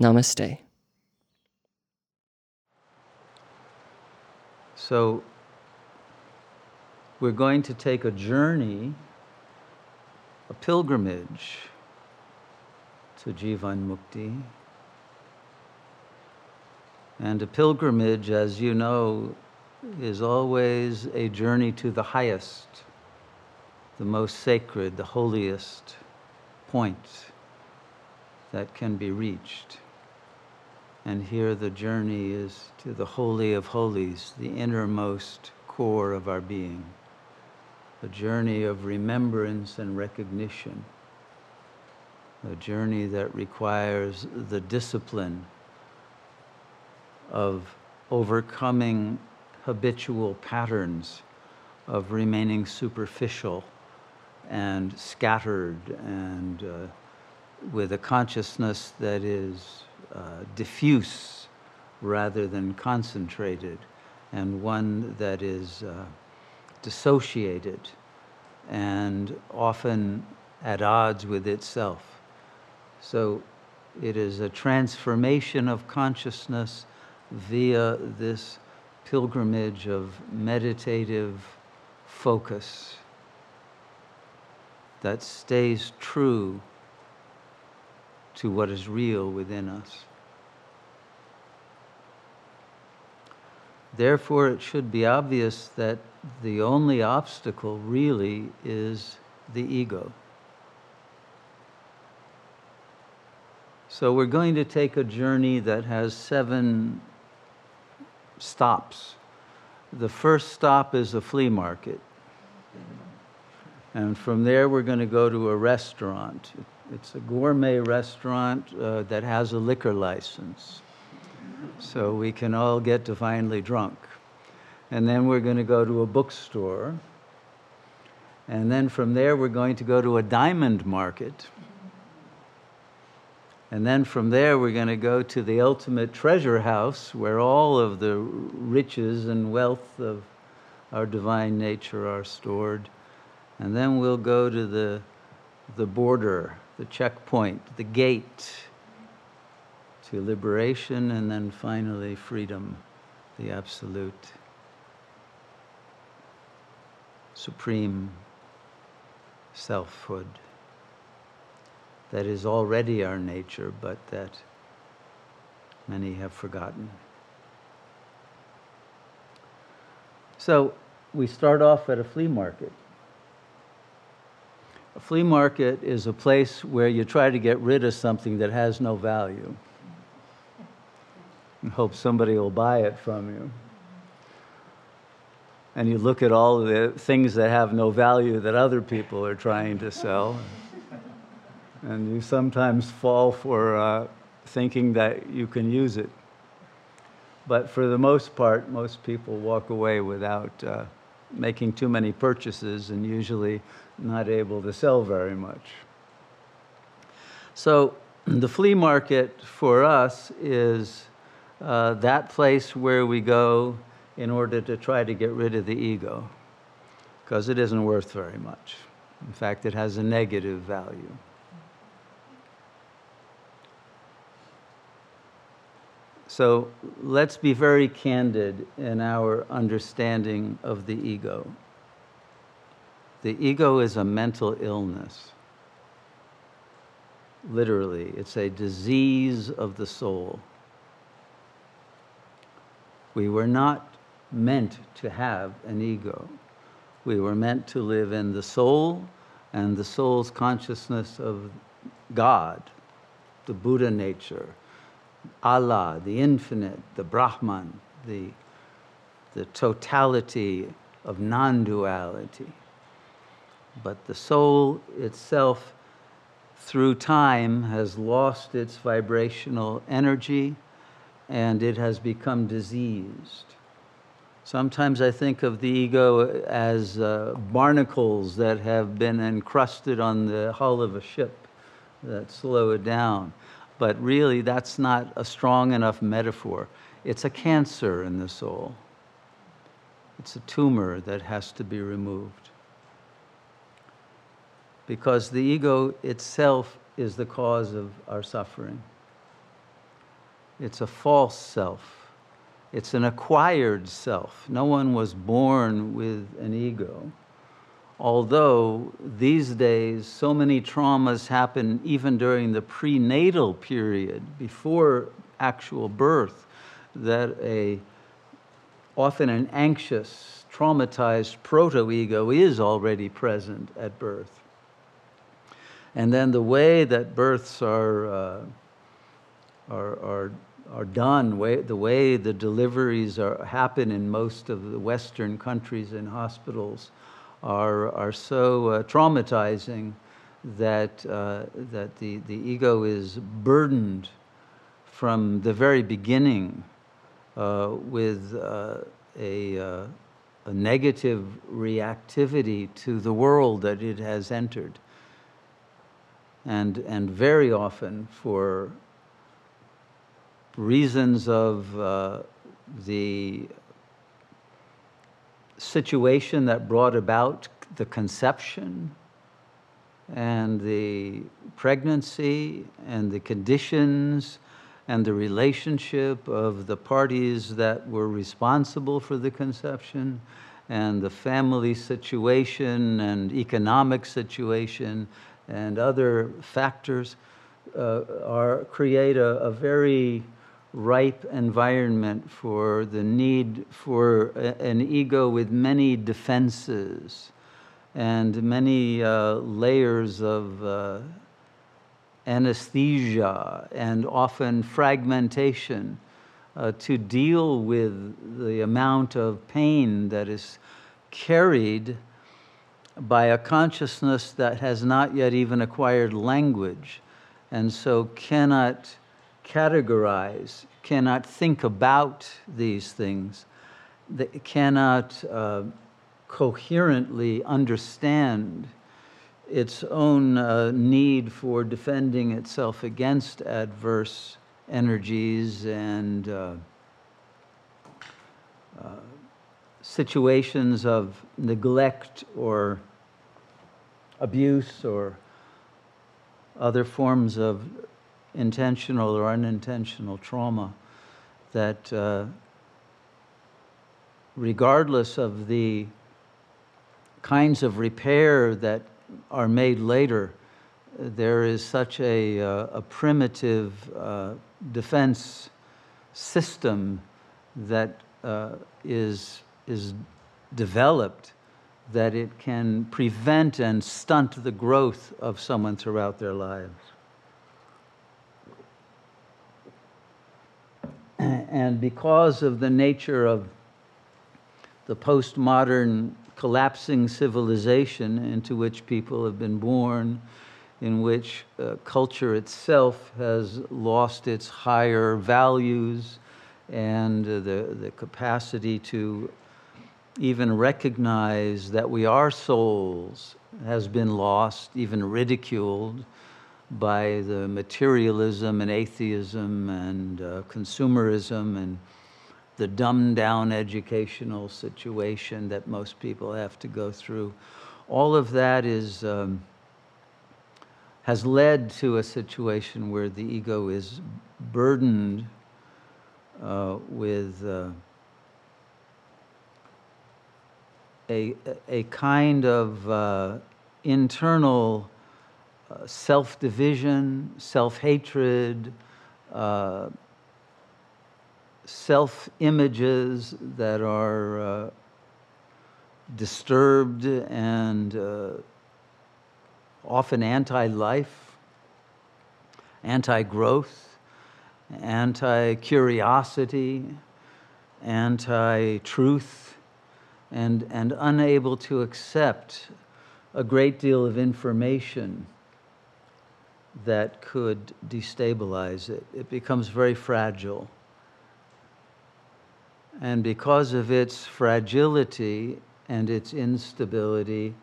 Namaste. So, we're going to take a journey, a pilgrimage to Jivan Mukti. And a pilgrimage, as you know, is always a journey to the highest, the most sacred, the holiest point that can be reached. And here the journey is to the Holy of Holies, the innermost core of our being, a journey of remembrance and recognition, a journey that requires the discipline of overcoming habitual patterns of remaining superficial and scattered and uh, with a consciousness that is uh, diffuse rather than concentrated, and one that is uh, dissociated and often at odds with itself. So it is a transformation of consciousness via this pilgrimage of meditative focus that stays true to what is real within us. Therefore, it should be obvious that the only obstacle really is the ego. So, we're going to take a journey that has seven stops. The first stop is a flea market. And from there, we're going to go to a restaurant. It's a gourmet restaurant uh, that has a liquor license. So we can all get divinely drunk. And then we're going to go to a bookstore. And then from there, we're going to go to a diamond market. And then from there, we're going to go to the ultimate treasure house where all of the riches and wealth of our divine nature are stored. And then we'll go to the, the border the checkpoint, the gate to liberation, and then finally freedom, the absolute, supreme selfhood that is already our nature, but that many have forgotten. So we start off at a flea market. A flea market is a place where you try to get rid of something that has no value and hope somebody will buy it from you. And you look at all the things that have no value that other people are trying to sell. And you sometimes fall for uh, thinking that you can use it. But for the most part, most people walk away without uh, making too many purchases and usually not able to sell very much. So the flea market for us is uh, that place where we go in order to try to get rid of the ego, because it isn't worth very much. In fact, it has a negative value. So let's be very candid in our understanding of the ego. The ego is a mental illness. Literally, it's a disease of the soul. We were not meant to have an ego. We were meant to live in the soul and the soul's consciousness of God, the Buddha nature, Allah, the infinite, the Brahman, the, the totality of non duality but the soul itself through time has lost its vibrational energy and it has become diseased. Sometimes I think of the ego as uh, barnacles that have been encrusted on the hull of a ship that slow it down. But really, that's not a strong enough metaphor. It's a cancer in the soul, it's a tumor that has to be removed. Because the ego itself is the cause of our suffering. It's a false self it's an acquired self. No one was born with an ego. Although these days so many traumas happen even during the prenatal period, before actual birth, that a often an anxious, traumatized proto-ego is already present at birth. And then the way that births are, uh, are, are are done, way, the way the deliveries are, happen in most of the Western countries and hospitals are, are so uh, traumatizing that, uh, that the, the ego is burdened from the very beginning uh, with uh, a, uh, a negative reactivity to the world that it has entered. And, and very often for reasons of uh, the situation that brought about the conception and the pregnancy and the conditions and the relationship of the parties that were responsible for the conception and the family situation and economic situation and other factors uh, are, create a, a very ripe environment for the need for a, an ego with many defenses and many uh, layers of uh, anesthesia and often fragmentation uh, to deal with the amount of pain that is carried by a consciousness that has not yet even acquired language and so cannot categorize, cannot think about these things, that cannot uh, coherently understand its own uh, need for defending itself against adverse energies and uh, uh situations of neglect or abuse or other forms of intentional or unintentional trauma that uh, regardless of the kinds of repair that are made later, there is such a, uh, a primitive uh, defense system that uh, is is developed that it can prevent and stunt the growth of someone throughout their lives. and because of the nature of the postmodern collapsing civilization into which people have been born, in which uh, culture itself has lost its higher values and uh, the, the capacity to even recognize that we are souls has been lost, even ridiculed by the materialism and atheism and uh, consumerism and the dumbed down educational situation that most people have to go through. All of that is, um, has led to a situation where the ego is burdened uh, with uh, a, a kind of uh, internal uh, self division, self hatred, uh, self images that are uh, disturbed and uh, often anti life, anti growth, anti curiosity, anti truth, and, and unable to accept a great deal of information that could destabilize it. It becomes very fragile. And because of its fragility and its instability,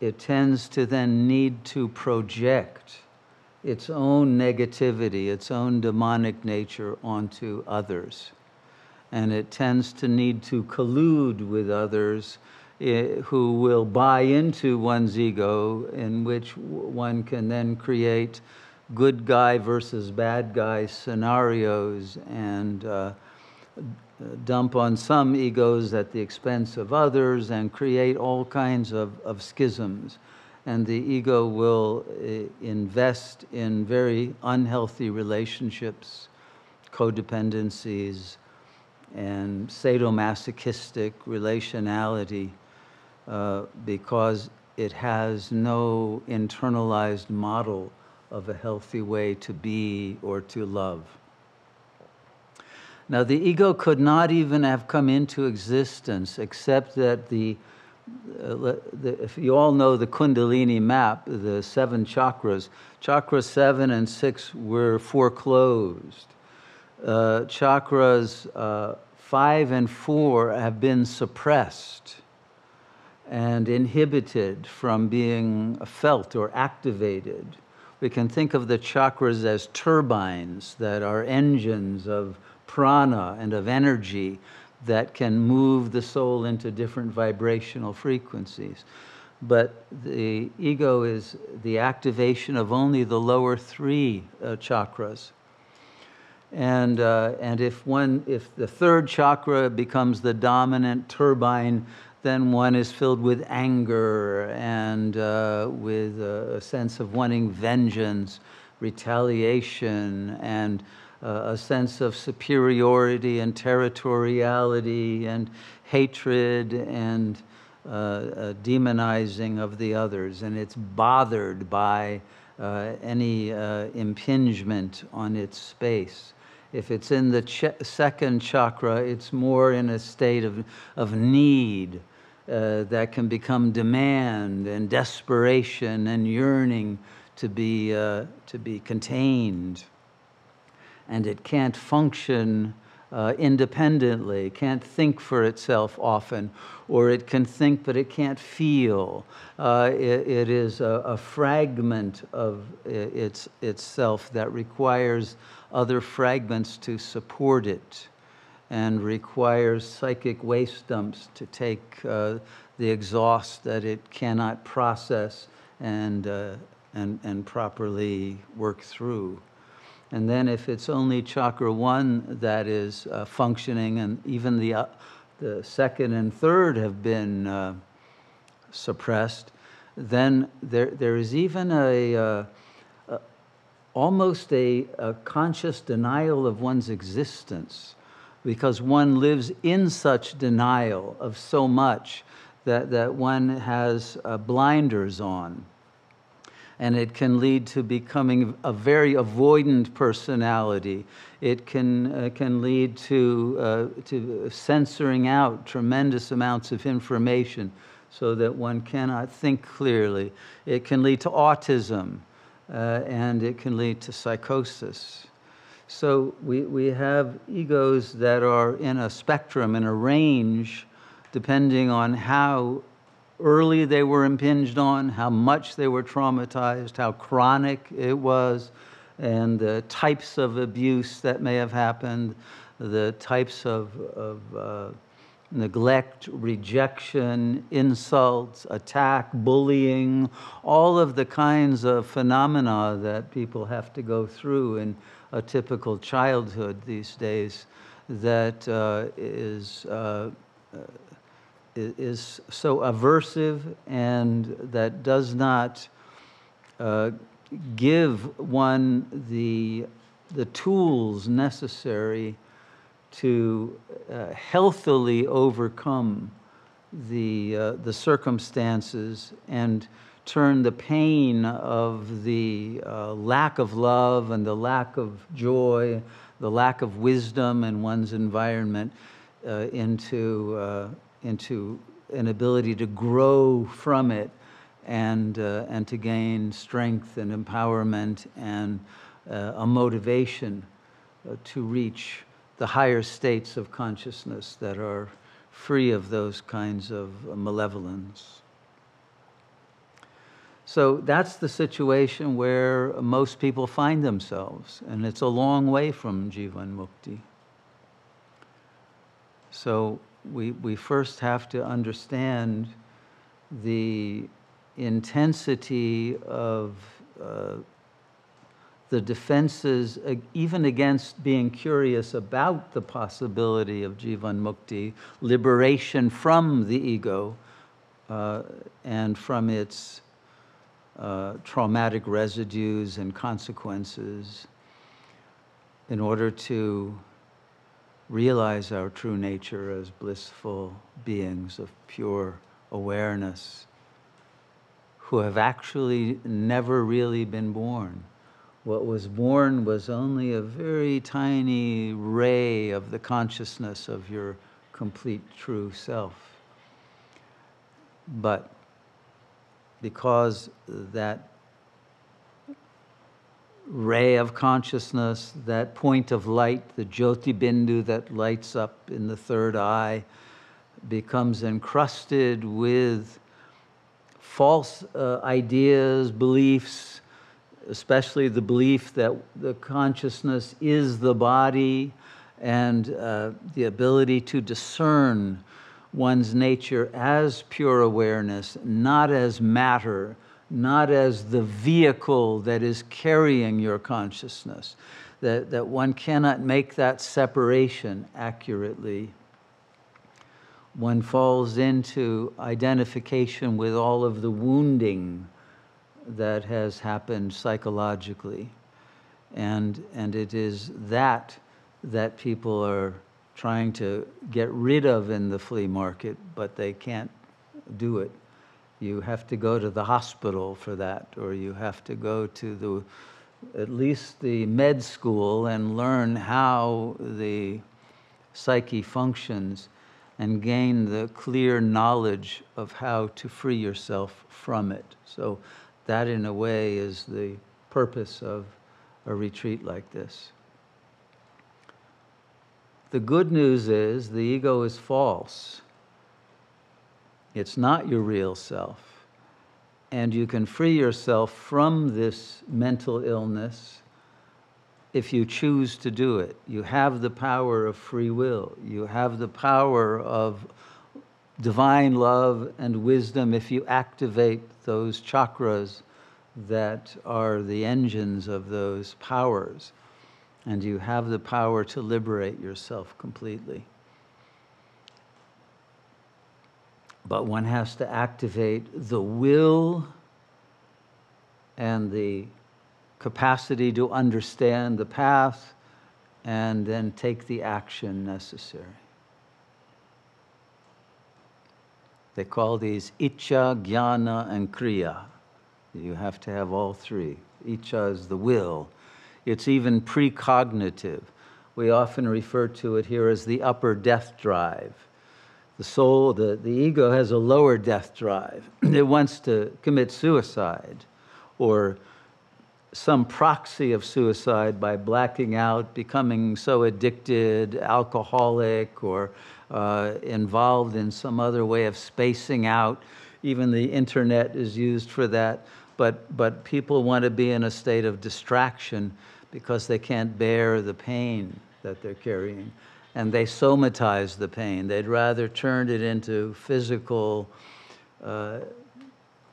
it tends to then need to project its own negativity, its own demonic nature onto others. And it tends to need to collude with others eh, who will buy into one's ego, in which one can then create good guy versus bad guy scenarios and uh, dump on some egos at the expense of others and create all kinds of, of schisms. And the ego will uh, invest in very unhealthy relationships, codependencies, and sadomasochistic relationality uh, because it has no internalized model of a healthy way to be or to love. Now, the ego could not even have come into existence except that the, uh, the, if you all know the Kundalini map, the seven chakras, chakra seven and six were foreclosed. Uh, chakras uh, five and four have been suppressed and inhibited from being felt or activated. We can think of the chakras as turbines that are engines of prana and of energy that can move the soul into different vibrational frequencies. But the ego is the activation of only the lower three uh, chakras. And, uh, and if, one, if the third chakra becomes the dominant turbine, then one is filled with anger and uh, with a sense of wanting vengeance, retaliation, and uh, a sense of superiority and territoriality and hatred and uh, demonizing of the others. And it's bothered by uh, any uh, impingement on its space. If it's in the ch- second chakra, it's more in a state of, of need uh, that can become demand and desperation and yearning to be, uh, to be contained. And it can't function uh, independently, can't think for itself often, or it can think but it can't feel. Uh, it, it is a, a, fragment of its, itself that requires other fragments to support it and requires psychic waste dumps to take uh, the exhaust that it cannot process and, uh, and, and properly work through. And then if it's only chakra one that is uh, functioning, and even the, uh, the second and third have been uh, suppressed, then there, there is even a, uh, a almost a, a, conscious denial of one's existence because one lives in such denial of so much that, that one has uh, blinders on and it can lead to becoming a very avoidant personality. It can, uh, can lead to, uh, to censoring out tremendous amounts of information so that one cannot think clearly. It can lead to autism, uh, and it can lead to psychosis. So we, we have egos that are in a spectrum, in a range, depending on how early they were impinged on, how much they were traumatized, how chronic it was, and the types of abuse that may have happened, the types of, of uh, neglect, rejection, insults, attack, bullying, all of the kinds of phenomena that people have to go through in a typical childhood these days that uh, is. Uh, is so aversive and that does not uh, give one the, the tools necessary to uh, healthily overcome the, uh, the circumstances and turn the pain of the uh, lack of love and the lack of joy, the lack of wisdom in one's environment uh, into uh, into an ability to grow from it and, uh, and to gain strength and empowerment and uh, a motivation uh, to reach the higher states of consciousness that are free of those kinds of malevolence. So that's the situation where most people find themselves, and it's a long way from Jivan Mukti. So we, we first have to understand the intensity of uh, the defenses, uh, even against being curious about the possibility of Jivan Mukti, liberation from the ego uh, and from its uh, traumatic residues and consequences, in order to realize our true nature as blissful beings of pure awareness who have actually never really been born. What was born was only a very tiny ray of the consciousness of your complete true self. But because that ray of consciousness, that point of light, the Jyoti Bindu that lights up in the third eye, becomes encrusted with false uh, ideas, beliefs, especially the belief that the consciousness is the body and uh, the ability to discern one's nature as pure awareness, not as matter, not as the vehicle that is carrying your consciousness. That, that one cannot make that separation accurately. One falls into identification with all of the wounding that has happened psychologically. And, and it is that that people are trying to get rid of in the flea market, but they can't do it. You have to go to the hospital for that, or you have to go to the, at least the med school and learn how the psyche functions and gain the clear knowledge of how to free yourself from it. So that, in a way, is the purpose of a retreat like this. The good news is the ego is false. It's not your real self. And you can free yourself from this mental illness if you choose to do it. You have the power of free will, you have the power of divine love and wisdom if you activate those chakras that are the engines of those powers. And you have the power to liberate yourself completely. But one has to activate the will and the capacity to understand the path and then take the action necessary. They call these Icha, Jnana, and Kriya. You have to have all three. Icha is the will, it's even precognitive. We often refer to it here as the upper death drive. The soul, the, the ego has a lower death drive. it wants to commit suicide or some proxy of suicide by blacking out, becoming so addicted, alcoholic, or uh, involved in some other way of spacing out. Even the internet is used for that. But, but people want to be in a state of distraction because they can't bear the pain that they're carrying. And they somatize the pain. They'd rather turn it into physical uh,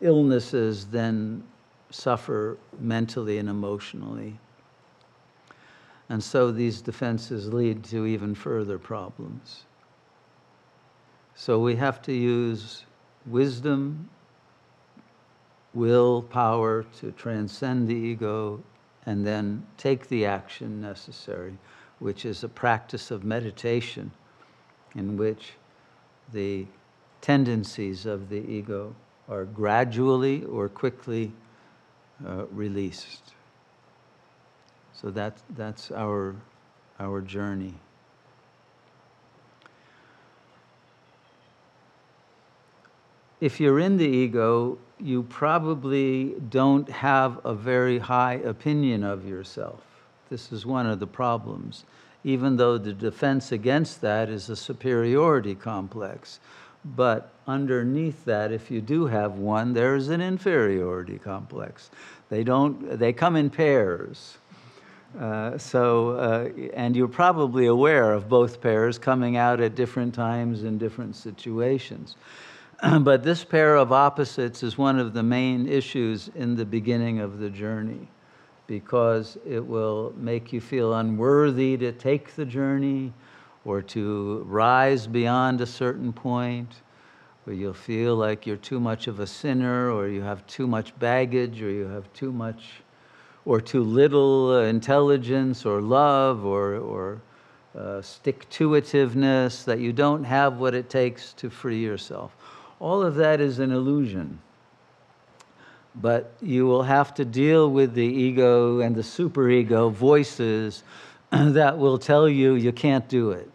illnesses than suffer mentally and emotionally. And so these defenses lead to even further problems. So we have to use wisdom, will, power to transcend the ego and then take the action necessary, which is a practice of meditation in which the tendencies of the ego are gradually or quickly uh, released. So that, that's our, our journey. if you're in the ego, you probably don't have a very high opinion of yourself. This is one of the problems, even though the defense against that is a superiority complex. But underneath that, if you do have one, there's an inferiority complex. They don't, they come in pairs. Uh, so, uh, and you're probably aware of both pairs coming out at different times in different situations. but this pair of opposites is one of the main issues in the beginning of the journey because it will make you feel unworthy to take the journey or to rise beyond a certain point, or you'll feel like you're too much of a sinner, or you have too much baggage, or you have too much or too little intelligence or love or, or uh, stick to itiveness, that you don't have what it takes to free yourself. All of that is an illusion. But you will have to deal with the ego and the superego voices that will tell you you can't do it.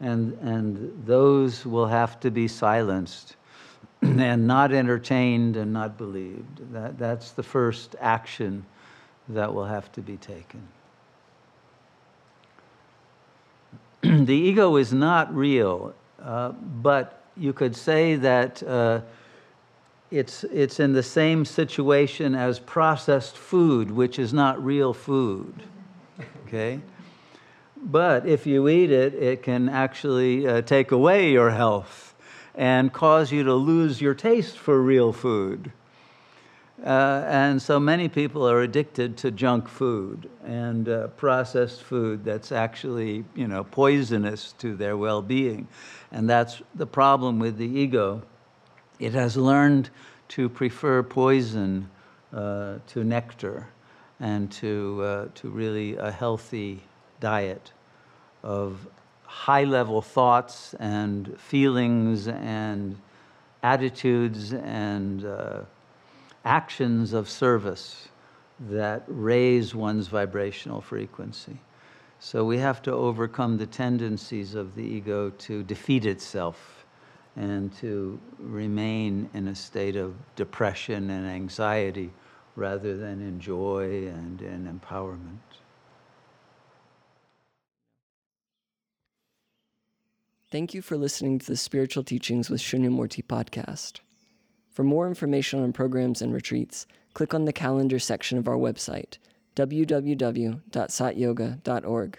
And, and those will have to be silenced and not entertained and not believed. That, that's the first action that will have to be taken. the ego is not real, uh, but you could say that uh, it's, it's in the same situation as processed food, which is not real food. Okay? But if you eat it, it can actually uh, take away your health and cause you to lose your taste for real food. Uh, and so many people are addicted to junk food and uh, processed food that's actually, you know, poisonous to their well-being. And that's the problem with the ego. It has learned to prefer poison uh, to nectar and to, uh, to really a healthy diet of high level thoughts and feelings and attitudes and uh, actions of service that raise one's vibrational frequency. So we have to overcome the tendencies of the ego to defeat itself and to remain in a state of depression and anxiety rather than in joy and in empowerment. Thank you for listening to the Spiritual Teachings with Shunyamurti podcast. For more information on programs and retreats, click on the calendar section of our website, www.satyoga.org.